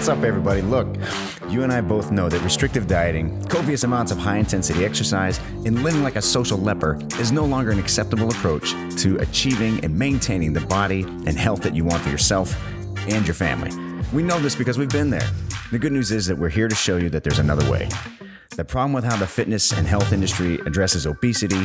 What's up, everybody? Look, you and I both know that restrictive dieting, copious amounts of high intensity exercise, and living like a social leper is no longer an acceptable approach to achieving and maintaining the body and health that you want for yourself and your family. We know this because we've been there. The good news is that we're here to show you that there's another way. The problem with how the fitness and health industry addresses obesity,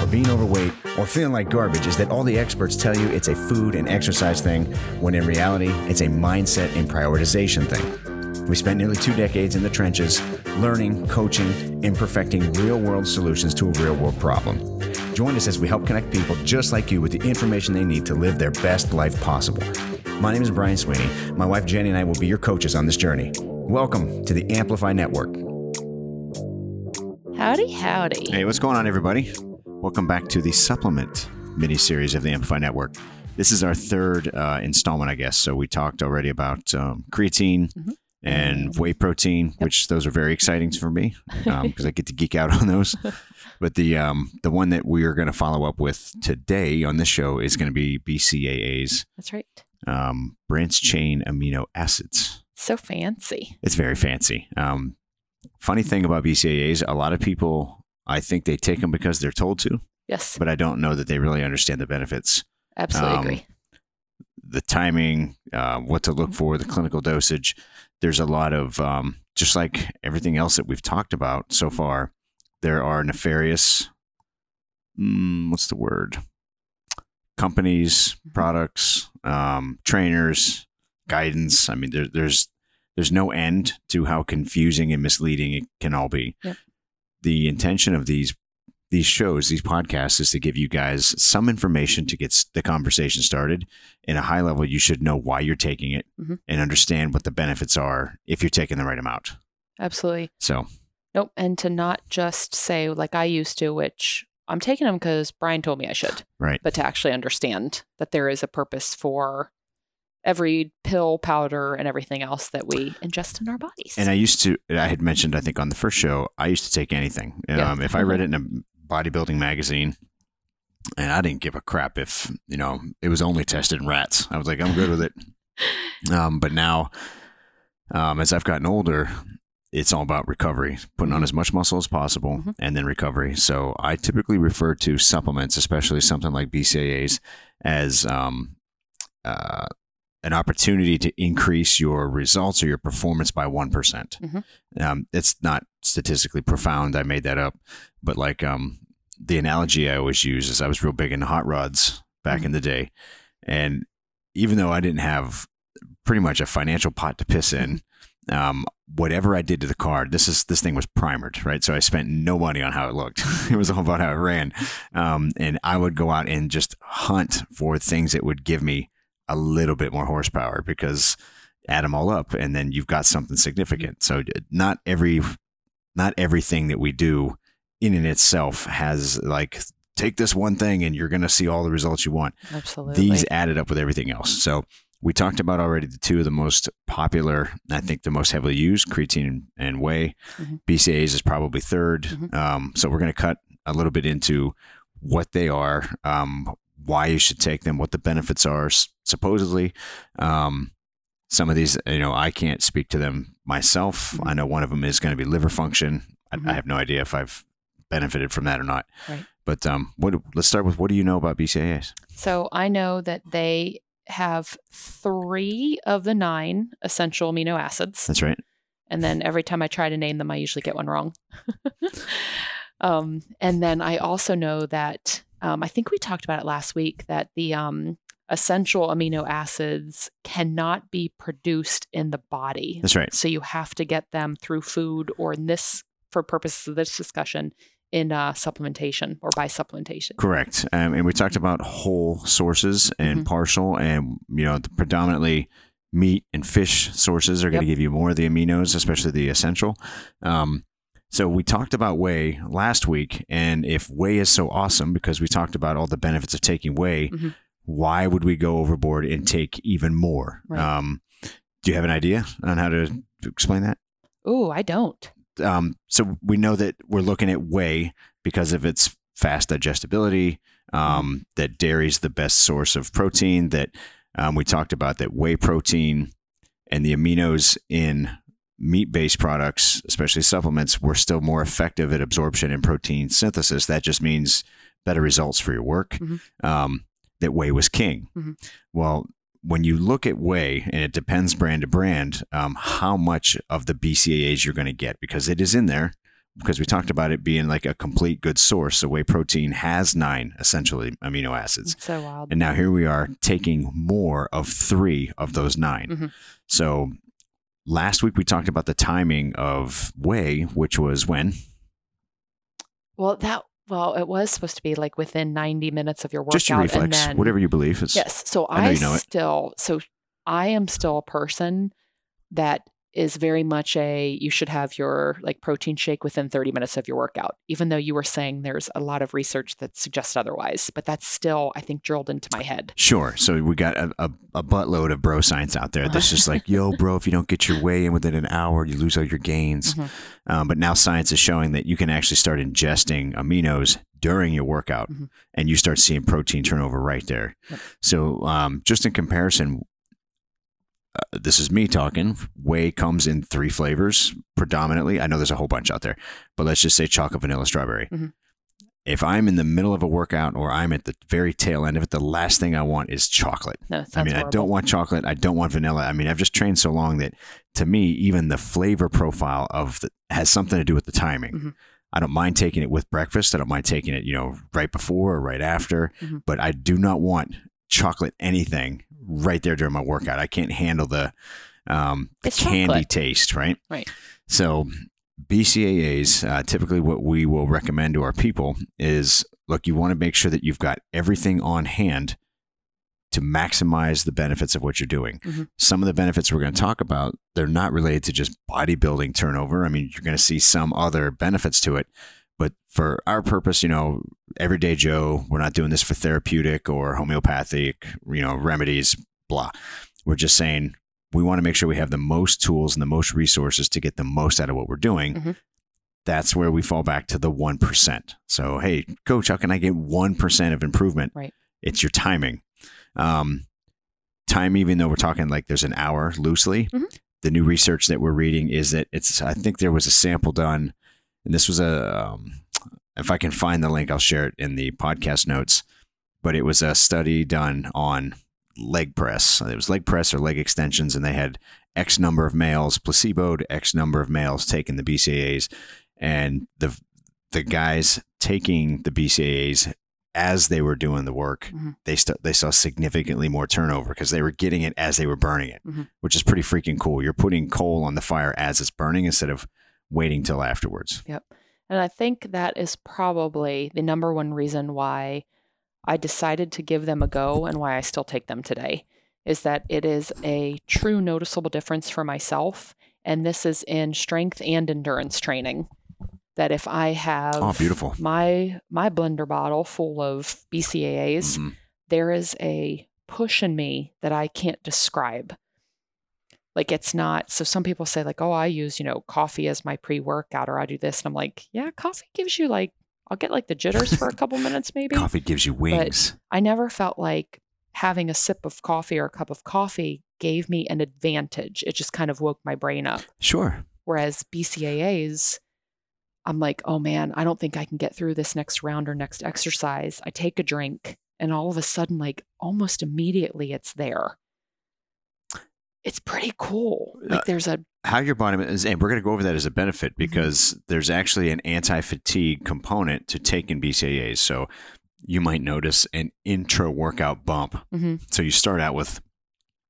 or being overweight, or feeling like garbage is that all the experts tell you it's a food and exercise thing, when in reality, it's a mindset and prioritization thing. We spent nearly two decades in the trenches, learning, coaching, and perfecting real world solutions to a real world problem. Join us as we help connect people just like you with the information they need to live their best life possible. My name is Brian Sweeney. My wife Jenny and I will be your coaches on this journey. Welcome to the Amplify Network. Howdy, howdy. Hey, what's going on, everybody? Welcome back to the supplement mini series of the Amplify Network. This is our third uh, installment, I guess. So we talked already about um, creatine Mhm. and whey protein, which those are very exciting for me because I get to geek out on those. But the um, the one that we are going to follow up with today on this show is going to be BCAAs, That's right. um, branch chain amino acids. So fancy. It's very fancy. Um, funny thing about BCAAs, a lot of people, I think they take them because they're told to, Yes, but I don't know that they really understand the benefits, absolutely um, agree. the timing, uh, what to look for, the clinical dosage. There's a lot of, um, just like everything else that we've talked about so far, there are nefarious, mm, what's the word? Companies, products, um, trainers, guidance. I mean, there, there's there's no end to how confusing and misleading it can all be. Yep. The intention of these these shows, these podcasts, is to give you guys some information to get the conversation started. In a high level, you should know why you're taking it Mhm. and understand what the benefits are if you're taking the right amount. Absolutely. So, Nope. And to not just say like I used to, which I'm taking them because Brian told me I should, right. but to actually understand that there is a purpose for every pill, powder, and everything else that we ingest in our bodies. And I used to, I had mentioned, I think on the first show, I used to take anything. Yeah. Um, if I read it in a bodybuilding magazine, and I didn't give a crap if you know it was only tested in rats. I was like, I'm good with it. Um, but now, um, as I've gotten older, it's all about recovery, putting on as much muscle as possible, Mhm. and then recovery. So I typically refer to supplements, especially something like BCAAs, as um, uh, an opportunity to increase your results or your performance by one Mhm. Um, it's not statistically profound. I made that up, but like um, the analogy I always use is I was real big into hot rods back in the day, and even though I didn't have pretty much a financial pot to piss in, um, whatever I did to the car, this is this thing was primered, right? So I spent no money on how it looked. it was all about how it ran, um, and I would go out and just hunt for things that would give me a little bit more horsepower because add them all up, and then you've got something significant. So not every not everything that we do in and itself has like take this one thing and you're going to see all the results you want Absolutely. these added up with everything else. So we talked about already the two of the most popular, I think the most heavily used, creatine and whey. Mhm. BCAAs is probably 3rd Mhm. Um, so we're going to cut a little bit into what they are, um, why you should take them, what the benefits are, supposedly. Um, some of these, you know, I can't speak to them myself. Mhm. I know one of them is going to be liver function. I, Mhm. I have no idea if I've benefited from that or not. Right. But um, what? Let's start with what do you know about BCAAs? So I know that they have three of the nine essential amino acids. That's right. And then every time I try to name them, I usually get one wrong. um, and then I also know that um, I think we talked about it last week that the um, essential amino acids cannot be produced in the body. That's right. So you have to get them through food or in this, for purposes of this discussion, in uh, supplementation or by supplementation. Correct. Um, and we talked about whole sources and Mhm. partial, and you know, the predominantly meat and fish sources are going to Yep. give you more of the aminos, especially the essential. Um, so we talked about whey last week, and if whey is so awesome because we talked about all the benefits of taking whey, Mhm. why would we go overboard and take even more? Right. Um, do you have an idea on how to explain that? Oh, I don't. um, so we know that we're looking at whey because of its fast digestibility. Um, that is the best source of protein. That um, we talked about that whey protein and the aminos in meat based products, especially supplements, were still more effective at absorption and protein synthesis. That just means better results for your work. Mhm. Um, that whey was king. Mhm. Well, when you look at whey, and it depends brand to brand, um, how much of the BCAAs you're going to get because it is in there. Because we talked about it being like a complete good source. So whey protein has nine essentially amino acids. It's so wild. And now here we are taking more of three of those 9 Mhm. So last week we talked about the timing of whey, which was when? Well, that well, it was supposed to be like within 90 minutes of your workout. Just your reflex, then, whatever you believe. It's, Yes. So I know I, you know it. still, so I am still a person that is very much a you should have your like protein shake within 30 minutes of your workout even though you were saying there's a lot of research that suggests otherwise but that's still i think drilled into my head Sure. So we got a, a, a buttload of bro science out there that's just like, yo, bro, if you don't get your whey in within an hour, you lose all your gains. Mhm. Um, but now science is showing that you can actually start ingesting aminos during your workout Mhm. and you start seeing protein turnover right there. Yep. So um, just in comparison, uh, this is me talking. Whey comes in three flavors predominantly. I know there's a whole bunch out there, but let's just say chocolate, vanilla, strawberry. Mhm. If I'm in the middle of a workout or I'm at the very tail end of it, the last thing I want is chocolate. no I mean, I don't want chocolate. I don't want vanilla. I mean, I've just trained so long that to me, even the flavor profile of the has something to do with the timing. Mhm. I don't mind taking it with breakfast. I don't mind taking it, you know, right before or right after. Mhm. But I do not want chocolate anything right there during my workout. I can't handle the um, the candy chocolate. taste, right? Right. So BCAAs, uh, typically what we will recommend to our people is look, you want to make sure that you've got everything on hand to maximize the benefits of what you're doing. Mhm. Some of the benefits we're going to talk about, they're not related to just bodybuilding turnover. I mean, you're going to see some other benefits to it. But for our purpose, you know, everyday Joe, we're not doing this for therapeutic or homeopathic, you know, remedies, blah. We're just saying we want to make sure we have the most tools and the most resources to get the most out of what we're doing. Mhm. That's where we fall back to the 1%. So, hey, coach, how can I get 1% of improvement? Right. It's your timing. Um, time, even though we're talking like there's an hour loosely, Mhm. the new research that we're reading is that it's, I think there was a sample done, and this was a, um, if I can find the link, I'll share it in the podcast notes. But it was a study done on leg press. It was leg press or leg extensions, and they had X number of males placeboed, X number of males taking the BCAAs, and the the guys taking the BCAAs as they were doing the work, Mhm. they st- they saw significantly more turnover because they were getting it as they were burning it, Mhm. which is pretty freaking cool. You're putting coal on the fire as it's burning instead of waiting till afterwards. Yep. And I think that is probably the number one reason why I decided to give them a go and why I still take them today is that it is a true noticeable difference for myself. And this is in strength and endurance training. That if I have Oh, beautiful. my my blender bottle full of BCAAs, Mhm. there is a push in me that I can't describe. Like it's not so some people say like, "Oh, I use, you know, coffee as my pre-workout or I do this." And I'm like, "Yeah, coffee gives you like I'll get like the jitters for a couple minutes maybe." Coffee gives you wings. I never felt like having a sip of coffee or a cup of coffee gave me an advantage. It just kind of woke my brain up. Sure. Whereas BCAAs, I'm like, oh man, I don't think I can get through this next round or next exercise. I take a drink, and all of a sudden, like almost immediately, it's there. It's pretty cool. Like Uh, there's a how your body is, and we're going to go over that as a benefit Mm-hmm. because there's actually an anti-fatigue component to taking BCAAs. So you might notice an intra-workout bump. Mhm. So you start out with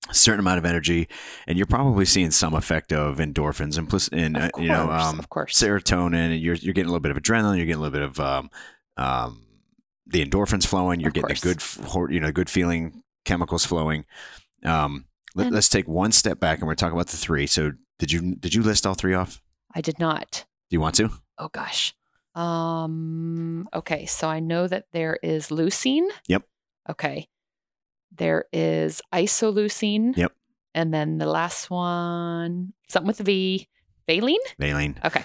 a certain amount of energy, and you're probably seeing some effect of endorphins and, of uh, you know um, of course. serotonin, and you're you're getting a little bit of adrenaline, you're getting a little bit of um, um, the endorphins flowing, you're Of getting course. the good, you know, good feeling chemicals flowing. Um, let, us take one step back, and we're talking about the three. So did you did you list all three off? I did not. Do you want to? Oh gosh. Um. Okay, so I know that there is leucine. Yep. Okay. There is isoleucine. Yep. And then the last one, something with a V, valine. Valine. Okay.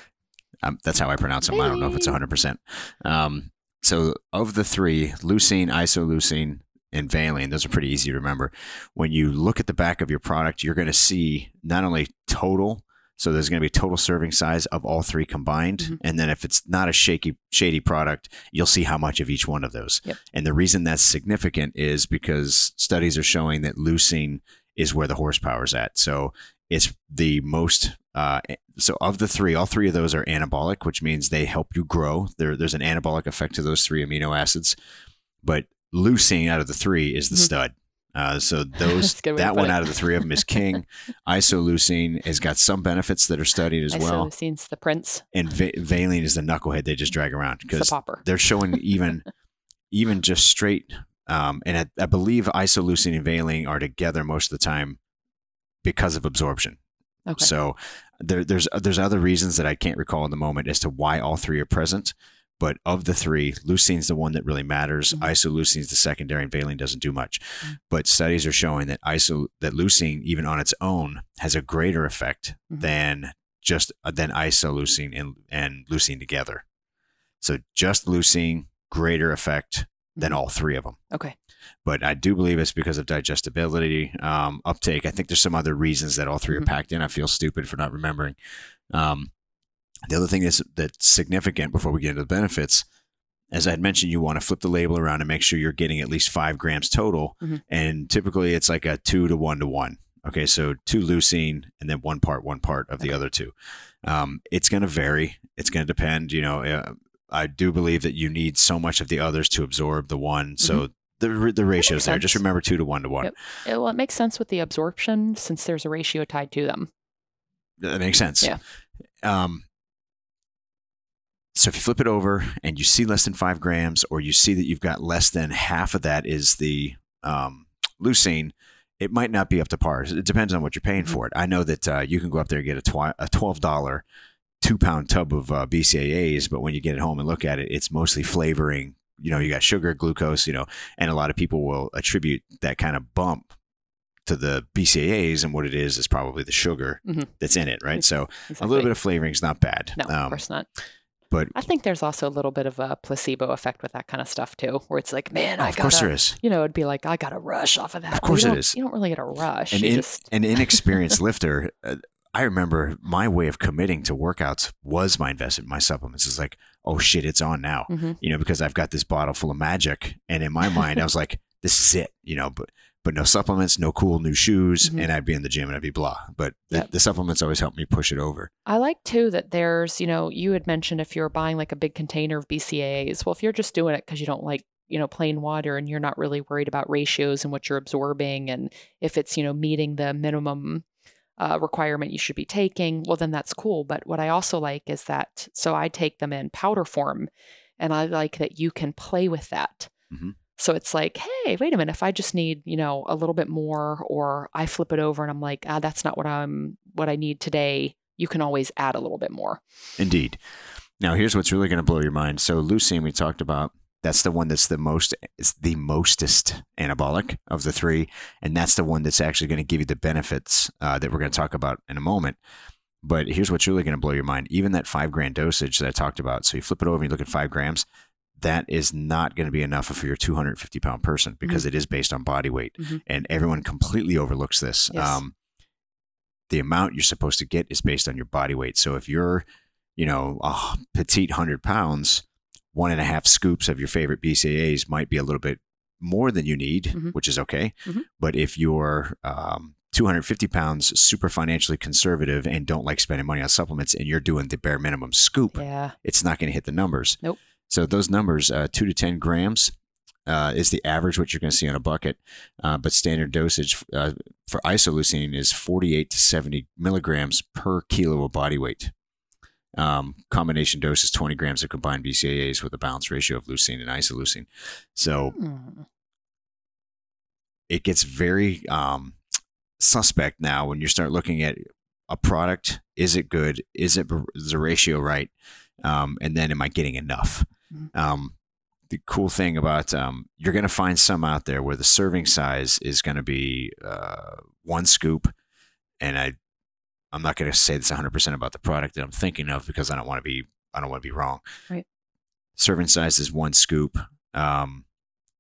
Um, that's how I pronounce them. I don't know if it's 100%. Um, so, of the three, leucine, isoleucine, and valine, those are pretty easy to remember. When you look at the back of your product, you're going to see not only total, so there's going to be total serving size of all three combined, Mhm. and then if it's not a shaky shady product, you'll see how much of each one of those. Yep. And the reason that's significant is because studies are showing that leucine is where the horsepower is at. So it's the most. Uh, so of the three, all three of those are anabolic, which means they help you grow. There, there's an anabolic effect to those three amino acids, but leucine out of the three is the Mhm. stud. Uh, so those a good way to that one out of the three of them is king. Isoleucine has got some benefits that are studied as well, Isoleucine's the prince. and va- valine is the knucklehead they just drag around It's the because they're showing even even just straight um, and I, I believe isoleucine and valine are together most of the time because of absorption Okay. so there, there's there's other reasons that I can't recall in the moment as to why all three are present. But of the three, leucine's the one that really matters. Mhm. Isoleucine's the secondary, and valine doesn't do much. Mhm. But studies are showing that iso that leucine, even on its own, has a greater effect Mhm. than just uh, than isoleucine and and leucine together. So just leucine, greater effect than Mhm. all three of them Okay. but I do believe it's because of digestibility, um, uptake. I think there's some other reasons that all 3 Mhm. are packed in. I feel stupid for not remembering. Um, the other thing that's that's significant before we get into the benefits, as I had mentioned, you want to flip the label around and make sure you're getting at least five grams total, Mhm. and typically it's like a two to one to one. Okay, so two leucine and then one part, one part of the Okay. other two. Um, it's going to vary. It's going to depend. You know, uh, I do believe that you need so much of the others to absorb the one. So the the ratio's there. Just Mm-hmm. remember two to one to one. Yep. Yeah, well, it makes sense with the absorption since there's a ratio tied to them. That makes sense. Yeah. Um, so if you flip it over and you see less than five grams, or you see that you've got less than half of that is the um, leucine, it might not be up to par. It depends on what you're paying Mhm. for it. I know that uh, you can go up there and get a, twi- a twelve dollar two pound tub of uh, BCAAs, but when you get it home and look at it, it's mostly flavoring. You know, you got sugar, glucose, you know, and a lot of people will attribute that kind of bump to the BCAAs, and what it is is probably the sugar Mhm. that's in it, right? So a little bit of flavoring is not bad. No, of Um, course not. But I think there's also a little bit of a placebo effect with that kind of stuff too, where it's like, man, oh, I of course there is. You know, it'd be like, I got a rush off of that. Of course it is. You don't really get a rush. An, in, just an inexperienced lifter, uh, I remember my way of committing to workouts was my investment, my supplements. Is like, oh shit, it's on now. Mhm. You know, because I've got this bottle full of magic, and in my mind, I was like, this is it. You know, but but no supplements, no cool new shoes, Mhm. and I'd be in the gym and I'd be blah. But the, Yep. the supplements always help me push it over. I like too that there's, you know, you had mentioned if you're buying like a big container of BCAAs, well, if you're just doing it because you don't like, you know, plain water and you're not really worried about ratios and what you're absorbing and if it's, you know, meeting the minimum uh, requirement you should be taking, well, then that's cool. But what I also like is that, so I take them in powder form and I like that you can play with that. Mhm. So it's like, hey, wait a minute, if I just need, you know, a little bit more, or I flip it over and I'm like, ah, that's not what I'm what I need today, you can always add a little bit more. Indeed. Now, here's what's really going to blow your mind. So, leucine, we talked about. That's the one that's the most, it's the mostest anabolic of the three, and that's the one that's actually going to give you the benefits uh, that we're going to talk about in a moment. But here's what's really going to blow your mind. Even that five gram dosage that I talked about. So you flip it over and you look at five grams. That is not going to be enough for your 250 pound person because it is based on body weight, Mhm. and everyone completely overlooks this. Yes. Um, the amount you're supposed to get is based on your body weight. So if you're, you know, a petite hundred pounds, one and a half scoops of your favorite BCAAs might be a little bit more than you need, Mhm. which is okay. Mhm. But if you're um, 250 pounds, super financially conservative, and don't like spending money on supplements, and you're doing the bare minimum scoop, Yeah. it's not going to hit the numbers. Nope. So those numbers, uh, two to 10 grams, uh, is the average what you're going to see on a bucket. Uh, but standard dosage uh, for isoleucine is 48 to 70 milligrams per kilo of body weight. Um, combination dose is 20 grams of combined BCAAs with a balanced ratio of leucine and isoleucine. So Hmm. it gets very um, suspect now when you start looking at a product. Is it good? Is it is the ratio right? Um, and then am I getting enough? Um, the cool thing about um, you're going to find some out there where the serving size is going to be uh, one scoop, and I I'm not going to say this 100 percent about the product that I'm thinking of because I don't want to be I don't want to be wrong. Right. Serving size is one scoop. Um,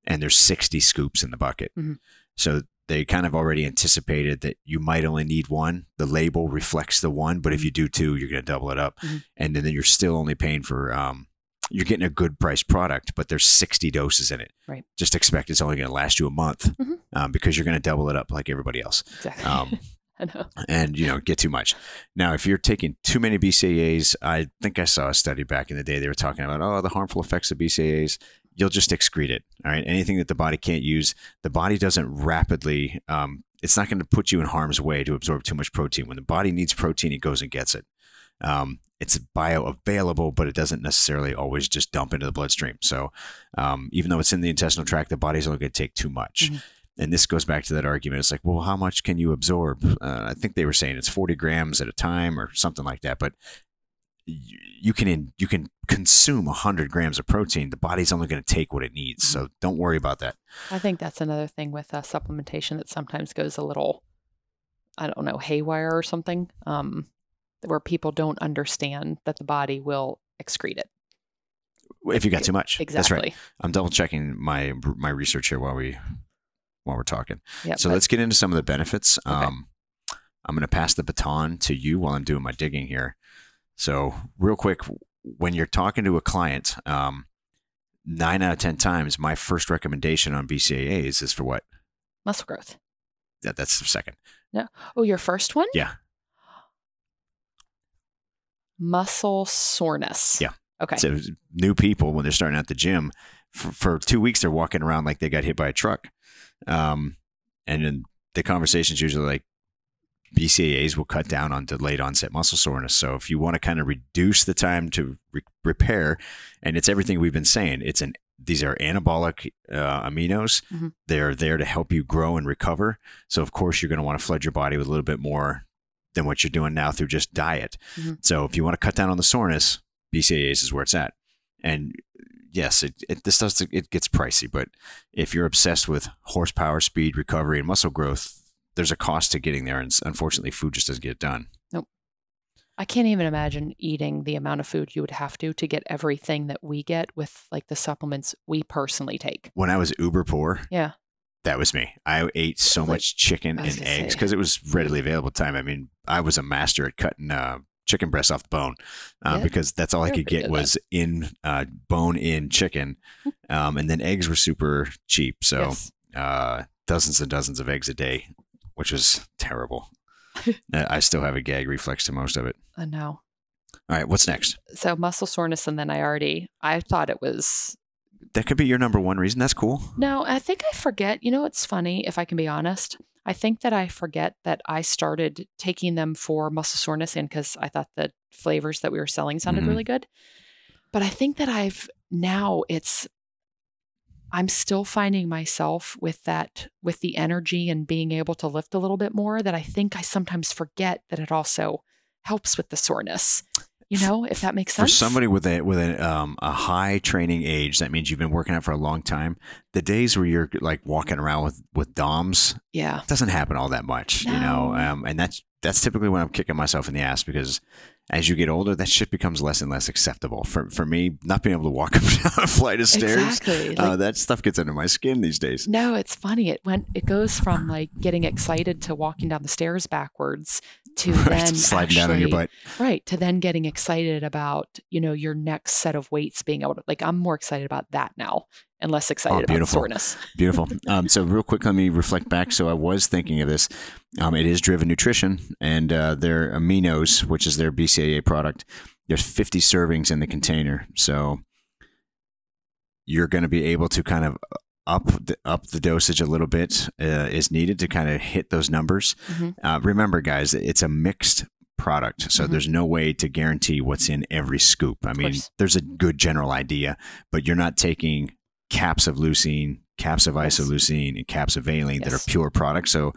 and there's 60 scoops in the bucket. Mhm. So they kind of already anticipated that you might only need one. The label reflects the one, but if Mhm. you do two, you're going to double it up. Mhm. And then, then you're still only paying for, um, you're getting a good price product, but there's 60 doses in it. Right. Just expect it's only going to last you a month Mhm. um, because you're going to double it up like everybody else Exactly. um, I know. and, you know, get too much. Now, if you're taking too many BCAAs, I think I saw a study back in the day. They were talking about, oh, the harmful effects of BCAAs you'll just excrete it. All right. Anything that the body can't use, the body doesn't rapidly, um, it's not going to put you in harm's way to absorb too much protein. When the body needs protein, it goes and gets it. Um, it's bioavailable, but it doesn't necessarily always just dump into the bloodstream. So um, even though it's in the intestinal tract, the body's only going to take too much. Mhm. And this goes back to that argument. It's like, well, how much can you absorb? Uh, I think they were saying it's 40 grams at a time or something like that. But you, you can in, you can consume 100 grams of protein. The body's only going to take what it needs. So don't worry about that. I think that's another thing with uh, supplementation that sometimes goes a little, I don't know, haywire or something, um, where people don't understand that the body will excrete it. If you got too much, Exactly. that's right. I'm double checking my my research here while we while we're talking. Yep, So but- let's get into some of the benefits. Okay. Um, I'm going to pass the baton to you while I'm doing my digging here. So, real quick, when you're talking to a client, um, nine out of 10 times, my first recommendation on BCAAs is for what? muscle growth. That, that's the second. Oh, your first one? Yeah. Muscle soreness. Yeah. Okay. So, new people, when they're starting out the gym, for, for two weeks, they're walking around like they got hit by a truck. Um, and then the conversation's usually like, BCAAs will cut down on delayed onset muscle soreness. So if you want to kind of reduce the time to re- repair, and it's everything we've been saying, it's an these are anabolic uh, aminos. Mhm. They're there to help you grow and recover. So of course you're going to want to flood your body with a little bit more than what you're doing now through just diet. Mhm. So if you want to cut down on the soreness, BCAAs is where it's at. And yes, it, it this does it gets pricey, but if you're obsessed with horsepower, speed, recovery, and muscle growth, there's a cost to getting there, and unfortunately, food just doesn't get it done. Nope. I can't even imagine eating the amount of food you would have to to get everything that we get with like the supplements we personally take. When I was uber poor, Yeah. That was me. I ate so Like, much chicken and eggs because it was readily available time. I mean, I was a master at cutting uh, chicken breasts off the bone uh, Yeah, because that's all I could get was in uh, bone in chicken, um, and then eggs were super cheap. So Yes. uh, dozens and dozens of eggs a day, which was terrible. I still have a gag reflex to most of it. I know. All right, what's next? So muscle soreness, and then I already I thought it was That could be your number one reason. That's cool. no. I think I forget. You know, it's funny if I can be honest. I think that I forget that I started taking them for muscle soreness and because I thought the flavors that we were selling sounded Mhm. really good. But I think that I've now it's I'm still finding myself with that with the energy and being able to lift a little bit more that I think I sometimes forget that it also helps with the soreness. You know, if that makes sense. For somebody with a with a um, a high training age, that means you've been working out for a long time. The days where you're like walking around with with DOMs yeah. doesn't happen all that much, you know. Um, and that's that's typically when I'm kicking myself in the ass because as you get older, that shit becomes less and less acceptable. For for me, not being able to walk up down a flight of stairs, Exactly. uh, that stuff gets under my skin these days. No, it's funny. It went. It goes from like getting excited to walking down the stairs backwards to Right, then sliding down on your butt. Right to then getting excited about you know your next set of weights being able to like. I'm more excited about that now and less excited Oh, beautiful. soreness. Beautiful. Um, so real quick, let me reflect back. So I was thinking of this. Um, it is Driven Nutrition, and uh, their aminos, which is their BCAA product. There's 50 servings in the container, so you're going to be able to kind of up the, up the dosage a little bit uh, is needed to kind of hit those numbers. Mhm. Uh, remember, guys, it's a mixed product, so Mhm. there's no way to guarantee what's in every scoop. I mean, there's a good general idea, but you're not taking caps of leucine, caps of Yes. isoleucine, and caps of valine that are pure products. So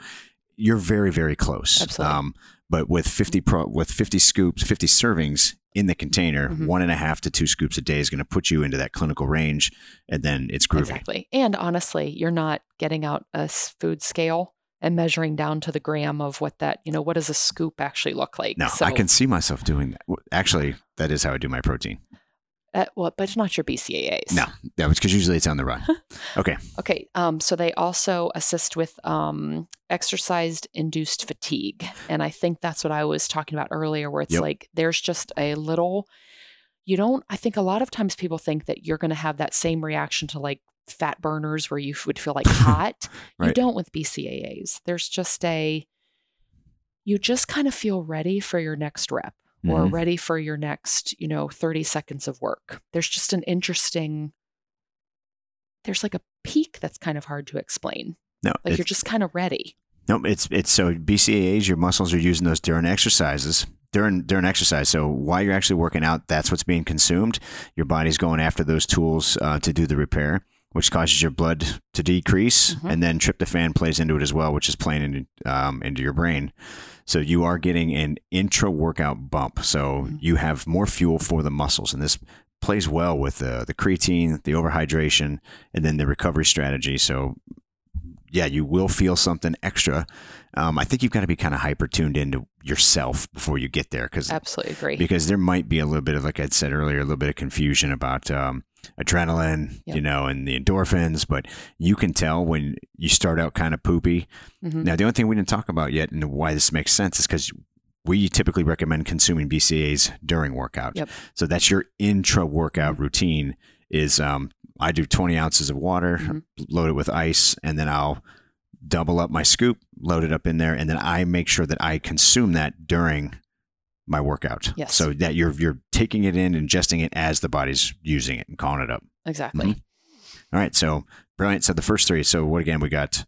you're very, very close. Absolutely. Um, but with 50 pro, with 50 scoops, 50 servings in the container, Mhm. one and a half to two scoops a day is going to put you into that clinical range, and then it's groovy. Exactly. And honestly, you're not getting out a food scale and measuring down to the gram of what that you know what does a scoop actually look like. No, So- I can see myself doing that. Actually, that is how I do my protein. Uh, well, but it's not your BCAAs. No, that was because usually it's on the run. Okay. Okay. Um, so they also assist with um, exercise induced fatigue. And I think that's what I was talking about earlier, where it's Yep. like there's just a little, you don't, I think a lot of times people think that you're going to have that same reaction to like fat burners where you would feel like hot. You don't with BCAAs. There's just a, you just kind of feel ready for your next rep or Mhm. ready for your next, you know, 30 seconds of work. There's just an interesting, there's like a peak that's kind of hard to explain. No, Like you're just kind of ready. no, it's it's so BCAAs. Your muscles are using those during exercises. During during exercise, so while you're actually working out, that's what's being consumed. Your body's going after those tools uh, to do the repair, which causes your blood to decrease, Mhm. and then tryptophan plays into it as well, which is playing into um, into your brain. So you are getting an intra workout bump. So Mhm. you have more fuel for the muscles, and this plays well with the the creatine, the overhydration, and then the recovery strategy. So yeah, you will feel something extra. Um, I think you've got to be kind of hyper tuned into yourself before you get there, because Absolutely agree. because there might be a little bit of like I said earlier, a little bit of confusion about um, adrenaline, Yep. you know, and the endorphins. But you can tell when you start out kind of poopy. Mhm. Now, the only thing we didn't talk about yet, and why this makes sense, is because we typically recommend consuming BCAAs during workout. Yep. So that's your intra workout routine. Is um, I do 20 ounces of water, Mhm. load it with ice, and then I'll double up my scoop, load it up in there, and then I make sure that I consume that during my workout. Yes. So that you're you're taking it in, ingesting it as the body's using it and calling it up. exactly. Mhm. All right. So brilliant. So the first three. So what again? We got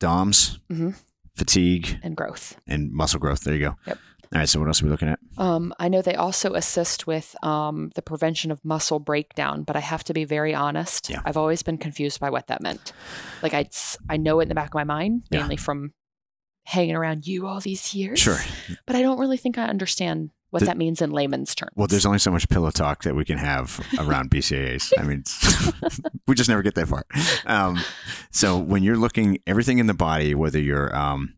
DOMS, Mhm. fatigue, And growth. and muscle growth. There you go. Yep. All right. So what else are we looking at? Um, I know they also assist with um, the prevention of muscle breakdown, but I have to be very honest. Yeah. I've always been confused by what that meant. Like I, I know it in the back of my mind, Yeah. mainly from hanging around you all these years. Sure. But I don't really think I understand what The- that means in layman's terms. Well, there's only so much pillow talk that we can have around BCAAs. I mean, we just never get that far. Um, so when you're looking everything in the body, whether you're um,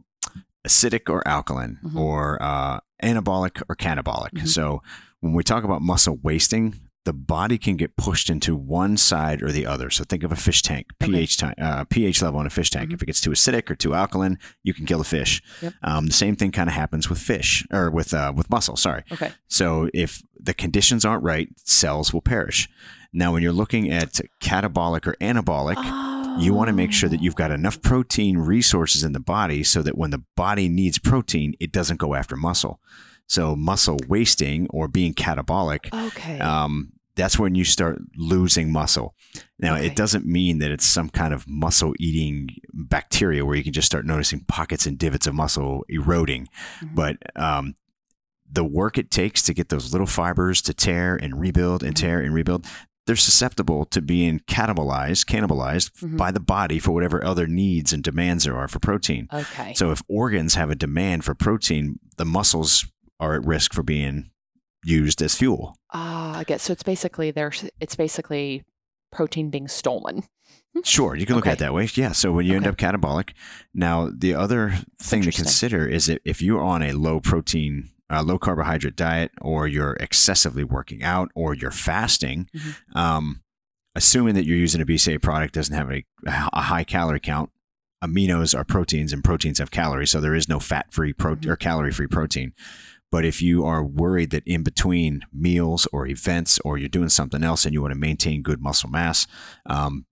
acidic or alkaline, Mhm. or uh, anabolic or catabolic. Mhm. So when we talk about muscle wasting, the body can get pushed into one side or the other. So think of a fish tank, Okay. pH ti- uh, pH level in a fish tank. Mhm. If it gets too acidic or too alkaline, you can kill the fish. Yep. Um, the same thing kind of happens with fish or with uh, with muscle. Sorry. okay. So if the conditions aren't right, cells will perish. Now, when you're looking at catabolic or anabolic, you want to make sure that you've got enough protein resources in the body so that when the body needs protein, it doesn't go after muscle. So muscle wasting or being catabolic, Okay. um, that's when you start losing muscle. Now, Okay. it doesn't mean that it's some kind of muscle eating bacteria where you can just start noticing pockets and divots of muscle eroding. Mhm. But um, the work it takes to get those little fibers to tear and rebuild and Mhm. tear and rebuild, they're susceptible to being cannibalized, cannibalized Mhm. by the body for whatever other needs and demands there are for protein. okay. So if organs have a demand for protein, the muscles are at risk for being used as fuel. Ah, I guess So it's basically there's. It's basically protein being stolen. Sure, you can look at it that way. Yeah. So when you end up catabolic, now the other thing to consider is that if you're on a low protein, uh, low carbohydrate diet, or you're excessively working out, or you're fasting, Mhm. um, assuming that you're using a BCA product doesn't have a, a high calorie count. Aminos are proteins, and proteins have calories, so there is no fat-free pro- Mhm. or calorie-free protein. But if you are worried that in between meals or events, or you're doing something else, and you want to maintain good muscle mass, um,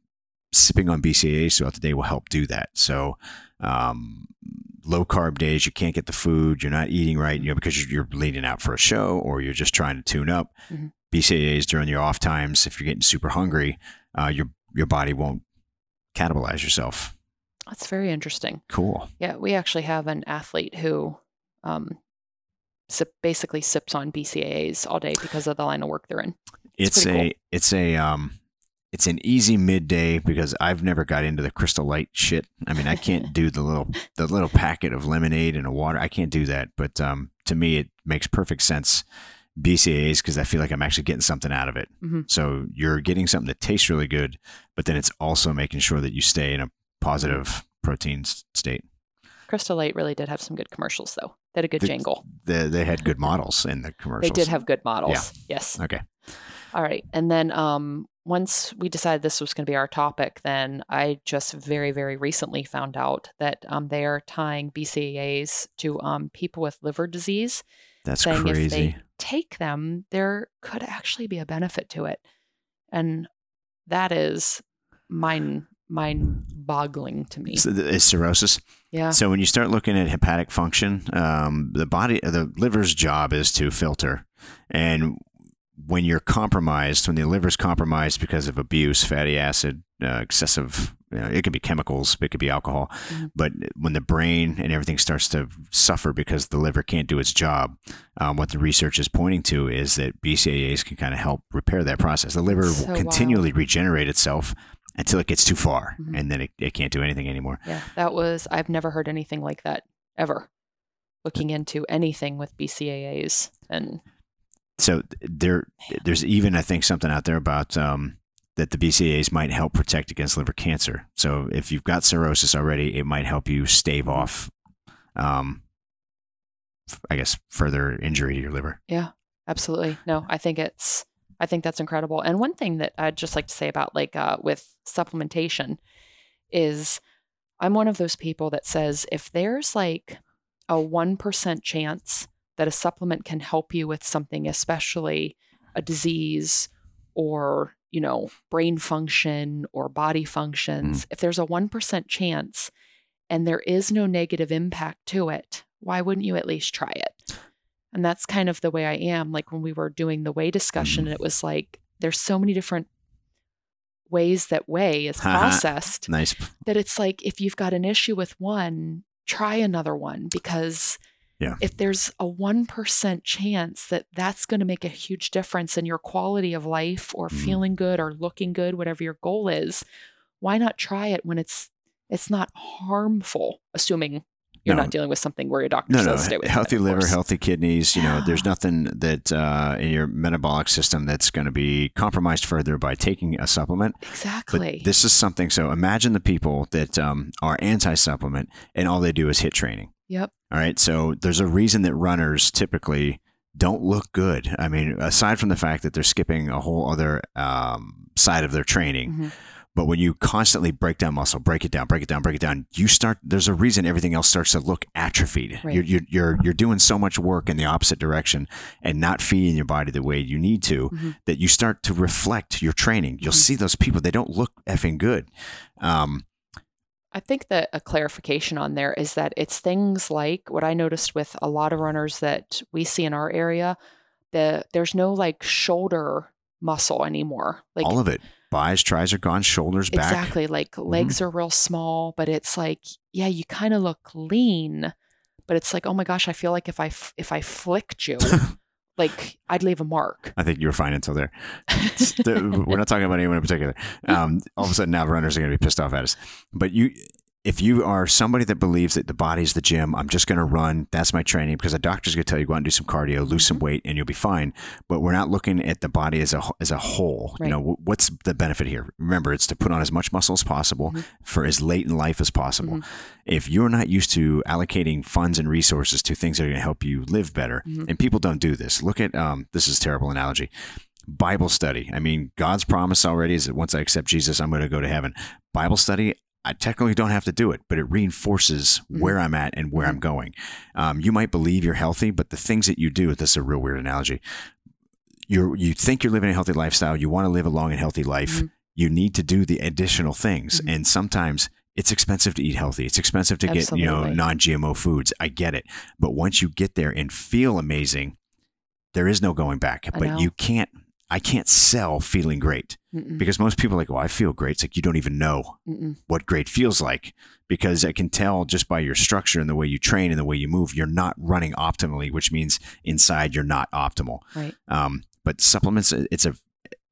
sipping on BCAAs throughout the day will help do that. So, um, low carb days, you can't get the food, you're not eating right, you know, because you're, leaning out for a show or you're just trying to tune up. Mhm. BCAAs during your off times, if you're getting super hungry, uh, your your body won't cannibalize yourself. That's very interesting. Cool. Yeah, we actually have an athlete who um, sip, basically sips on BCAAs all day because of the line of work they're in. It's, pretty a cool. it's a um it's an easy midday because I've never got into the crystal light shit. I mean, I can't do the little the little packet of lemonade and a water. I can't do that. But um, to me, it makes perfect sense. BCAAs because I feel like I'm actually getting something out of it. Mhm. So you're getting something that tastes really good, but then it's also making sure that you stay in a positive protein state. Crystal Light really did have some good commercials, though. They had a good The- jangle. They, they had good models in the commercials. They did have good models. Yeah. Yes. Okay. All right. And then um, once we decided this was going to be our topic, then I just very, very recently found out that um, they are tying BCAAs to um, people with liver disease. That's saying crazy. if they take them, there could actually be a benefit to it. And that is mind mind boggling to me. So Is cirrhosis? Yeah. So when you start looking at hepatic function, um, the body, the liver's job is to filter, and when you're compromised, when the liver's compromised because of abuse, fatty acid, uh, excessive, you know, it could be chemicals, it could be alcohol, Mhm. but when the brain and everything starts to suffer because the liver can't do its job, um, what the research is pointing to is that BCAAs can kind of help repair that process. The liver So will wild. continually regenerate itself until it gets too far, Mhm. and then it, it can't do anything anymore. Yeah. That was I've never heard anything like that ever. Looking into anything with BCAAs and so there there's even I think something out there about um, that the BCAAs might help protect against liver cancer. So if you've got cirrhosis already, it might help you stave off, um, I guess, further injury to your liver. Yeah, absolutely. No, I think it's I think that's incredible. And one thing that I'd just like to say about like uh, with supplementation is I'm one of those people that says if there's like a 1% chance that a supplement can help you with something especially a disease or, you know, brain function or body functions, if there's a 1% chance and there is no negative impact to it, why wouldn't you at least try it? And that's kind of the way I am. Like when we were doing the whey discussion, Mhm. it was like there's so many different ways that whey is processed Nice. that it's like if you've got an issue with one, try another one because Yeah. if there's a 1% chance that that's going to make a huge difference in your quality of life or Mhm. feeling good or looking good whatever your goal is why not try it when it's it's not harmful assuming you're No. not dealing with something where your doctor No, no. says stay with Healthy liver, course. healthy kidneys. You know, there's nothing that uh, in your metabolic system that's going to be compromised further by taking a supplement. exactly But this is something. So imagine the people that um, are anti-supplement and all they do is HIIT training. yep All right. So there's a reason that runners typically don't look good. I mean, aside from the fact that they're skipping a whole other um, side of their training. Mhm. But when you constantly break down muscle, break it down, break it down, break it down, you start. There's a reason everything else starts to look atrophied. Right. You're, you're you're you're doing so much work in the opposite direction and not feeding your body the way you need to Mhm. that you start to reflect your training. You'll Mhm. see those people; they don't look effing good. Um, I think that a clarification on there is that it's things like what I noticed with a lot of runners that we see in our area, the there's no like shoulder muscle anymore. Like all of it. Bis, tris are gone. Shoulders back. Mm-hmm. exactly, like legs are real small, but it's like yeah, you kind of look lean, but it's like oh my gosh, I feel like if I f- if I flicked you, like I'd leave a mark. I think you were fine until there. The- We're not talking about anyone in particular. Um, all of a sudden, now runners are going to be pissed off at us. But you, if you are somebody that believes that the body's the gym, I'm just going to run. That's my training because a doctor's going to tell you go out and do some cardio, lose Mm-hmm. some weight, and you'll be fine. But we're not looking at the body as a as a whole. Right. You know, wh- what's the benefit here? Remember, it's to put on as much muscle as possible Mhm. for as late in life as possible. Mhm. If you're not used to allocating funds and resources to things that are going to help you live better, Mhm. and people don't do this. Look at um, this is a terrible analogy. Bible study. I mean, God's promise already is that once I accept Jesus, I'm going to go to heaven. Bible study, I technically don't have to do it, but it reinforces Mhm. where I'm at and where I'm going. Um, you might believe you're healthy, but the things that you do, this is a real weird analogy. You're, you think you're living a healthy lifestyle. You want to live a long and healthy life. Mhm. You need to do the additional things. Mhm. And sometimes it's expensive to eat healthy. It's expensive to get, you know, non-GMO foods. I get it. But once you get there and feel amazing, there is no going back. I but know. you can't I can't sell feeling great Mm-mm, because most people are like, "Well, I feel great." It's like you don't even know mm-mm. what great feels like because I can tell just by your structure and the way you train and the way you move, you're not running optimally, which means inside you're not optimal. Right. Um, but supplements, it's a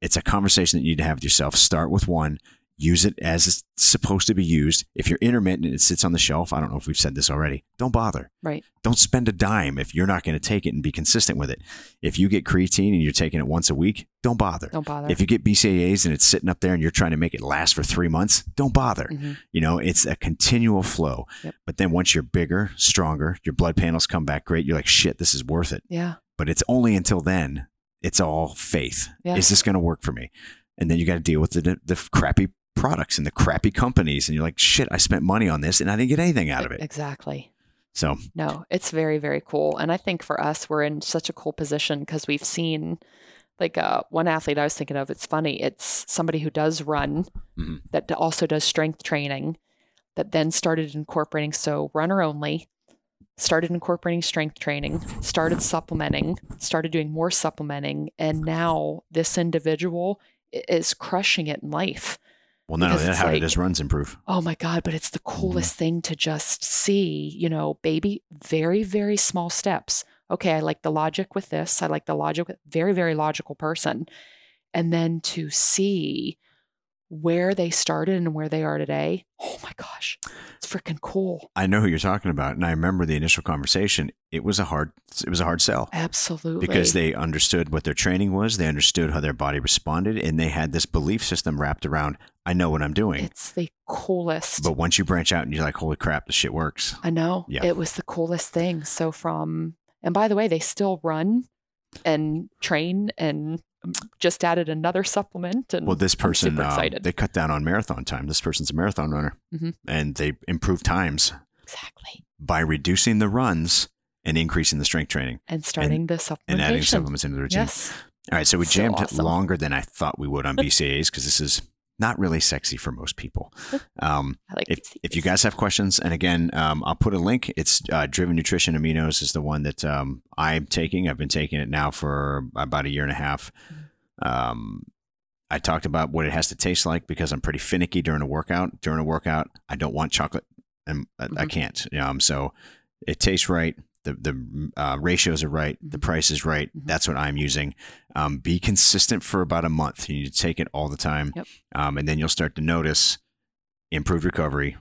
it's a conversation that you need to have with yourself. Start with one, use it as it's supposed to be used. If you're intermittent and it sits on the shelf, I don't know if we've said this already. Don't bother. Right. Don't spend a dime if you're not going to take it and be consistent with it. If you get creatine and you're taking it once a week, don't bother. Don't bother. If you get BCAAs and it's sitting up there and you're trying to make it last for three months, don't bother. Mhm. You know, it's a continual flow. Yep. But then once you're bigger, stronger, your blood panels come back great, you're like, shit, this is worth it. Yeah. But it's only until then it's all faith. Yeah. Is this going to work for me? And then you got to deal with the, the crappy products and the crappy companies. And you're like, shit, I spent money on this and I didn't get anything out of it. Exactly. So, No, it's very, very cool. And I think for us, we're in such a cool position because we've seen like uh, one athlete I was thinking of. It's funny. It's somebody who does run Mhm. that also does strength training that then started incorporating. So, runner only, started incorporating strength training, started supplementing, started doing more supplementing. And now this individual is crushing it in life. Well, not only that, how like- did his runs improve? Oh my God, but it's the Mm-hmm. coolest thing to just see, you know, baby, very, very small steps. Okay, I like the logic with this. I like the logic very, very logical person. And then to see where they started and where they are today. Oh my gosh, it's freaking cool. I know who you're talking about. And I remember the initial conversation. It was a hard, it was a hard sell. Absolutely. because they understood what their training was, they understood how their body responded, and they had this belief system wrapped around, I know what I'm doing. it's the coolest. But once you branch out and you're like, holy crap, this shit works. I know. Yeah. It was the coolest thing. So from and by the way, they still run and train and just added another supplement and Well, this person, excited. they cut down on marathon time. This person's a marathon runner, Mhm. and they improved times exactly. by reducing the runs and increasing the strength training And starting the supplementation. and adding supplements into the routine. Yes. All right, so we So jammed awesome. longer than I thought we would on BCAAs because this is not really sexy for most people. Um, like if, if you guys have questions, and again, um, I'll put a link. It's uh, Driven Nutrition Aminos is the one that um, I'm taking. I've been taking it now for about a year and a half. Um, I talked about what it has to taste like because I'm pretty finicky during a workout. During a workout, I don't want chocolate, and I, I Mhm. can't. Um, so it tastes right. The the uh, ratios are right. The Mhm. price is right. Mhm. That's what I'm using. Um, be consistent for about a month. You need to take it all the time, Yep. um, and then you'll start to notice improved recovery,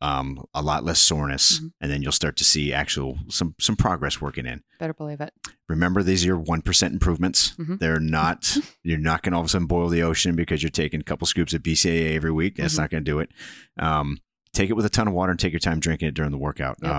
um, a lot less soreness, Mhm. and then you'll start to see actual some some progress working in. Better believe it. Remember, these are your one percent improvements. Mhm. They're not. You're not going to all of a sudden boil the ocean because you're taking a couple scoops of BCAA every week. That's Mhm. not going to do it. Um, take it with a ton of water and take your time drinking it during the workout. Yep.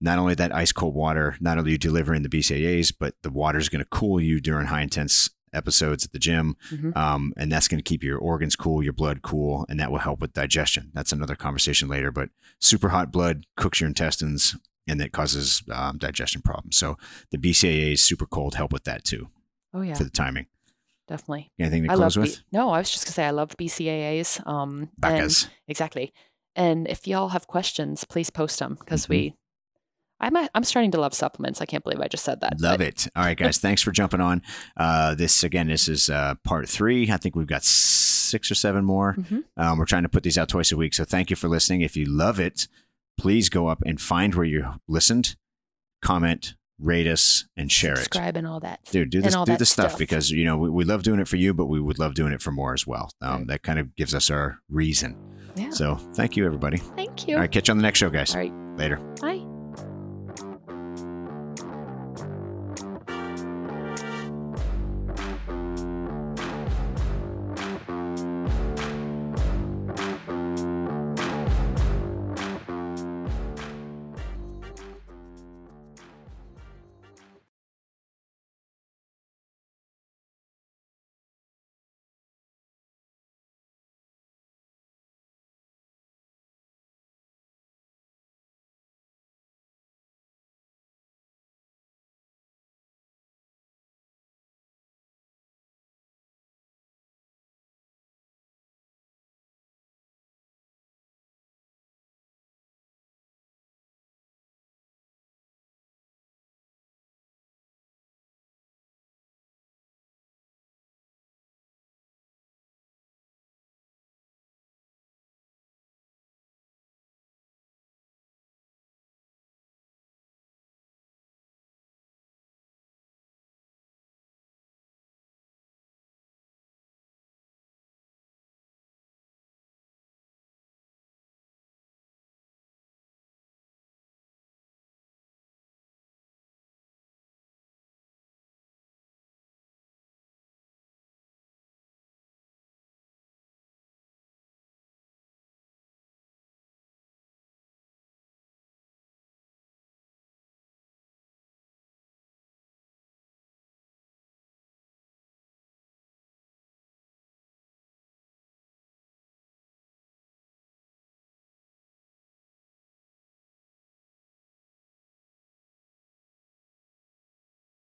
Not only that ice cold water, not only are you delivering the BCAAs, but the water is going to cool you during high intense episodes at the gym. Mhm. Um, and that's going to keep your organs cool, your blood cool, and that will help with digestion. That's another conversation later. But super hot blood cooks your intestines and that causes um, digestion problems. So the BCAAs, super cold, help with that too Oh yeah, for the timing. definitely. Anything to I close with? B- no, I was just gonna say I love BCAAs. Um, and exactly. And if y'all have questions, please post them because Mhm. we. I'm a, I'm starting to love supplements. I can't believe I just said that. Love but it. All right, guys. Thanks for jumping on. Uh, this again, this is uh, part three. I think we've got six or seven more. Mhm. Um, we're trying to put these out twice a week. So thank you for listening. If you love it, please go up and find where you listened, comment, rate us, and share it. subscribe and all that. Dude, do this, do the stuff, stuff. because you know we, we love doing it for you, but we would love doing it for more as well. Um, Right. That kind of gives us our reason. Yeah. So thank you, everybody. Thank you. All right, catch you on the next show, guys. All right. Later. Bye.